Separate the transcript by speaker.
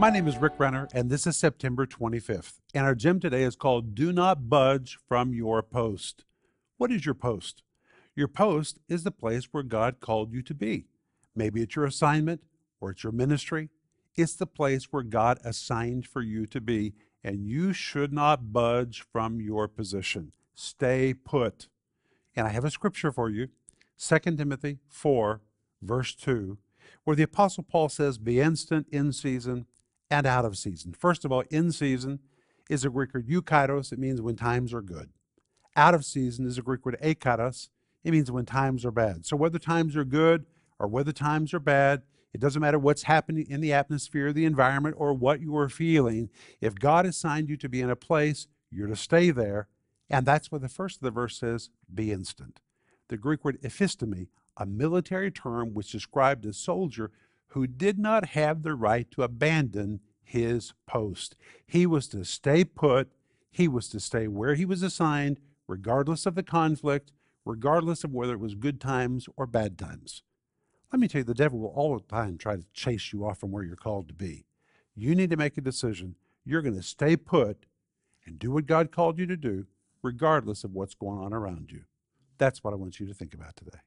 Speaker 1: My name is Rick Renner, and this is September 25th. And our gym today is called Do Not Budge from Your Post. What is your post? Your post is the place where God called you to be. Maybe it's your assignment or it's your ministry. It's the place where God assigned for you to be, and you should not budge from your position. Stay put. And I have a scripture for you 2 Timothy 4, verse 2, where the Apostle Paul says, Be instant in season and out of season. First of all, in season is a Greek word eukairos, it means when times are good. Out of season is a Greek word ekairos, it means when times are bad. So whether times are good or whether times are bad, it doesn't matter what's happening in the atmosphere, the environment, or what you are feeling. If God assigned you to be in a place, you're to stay there. And that's what the first of the verse says be instant. The Greek word ephistemi, a military term which described a soldier who did not have the right to abandon his post. He was to stay put, he was to stay where he was assigned, regardless of the conflict, regardless of whether it was good times or bad times. Let me tell you, the devil will all the time try to chase you off from where you're called to be. You need to make a decision. You're going to stay put and do what God called you to do, regardless of what's going on around you. That's what I want you to think about today.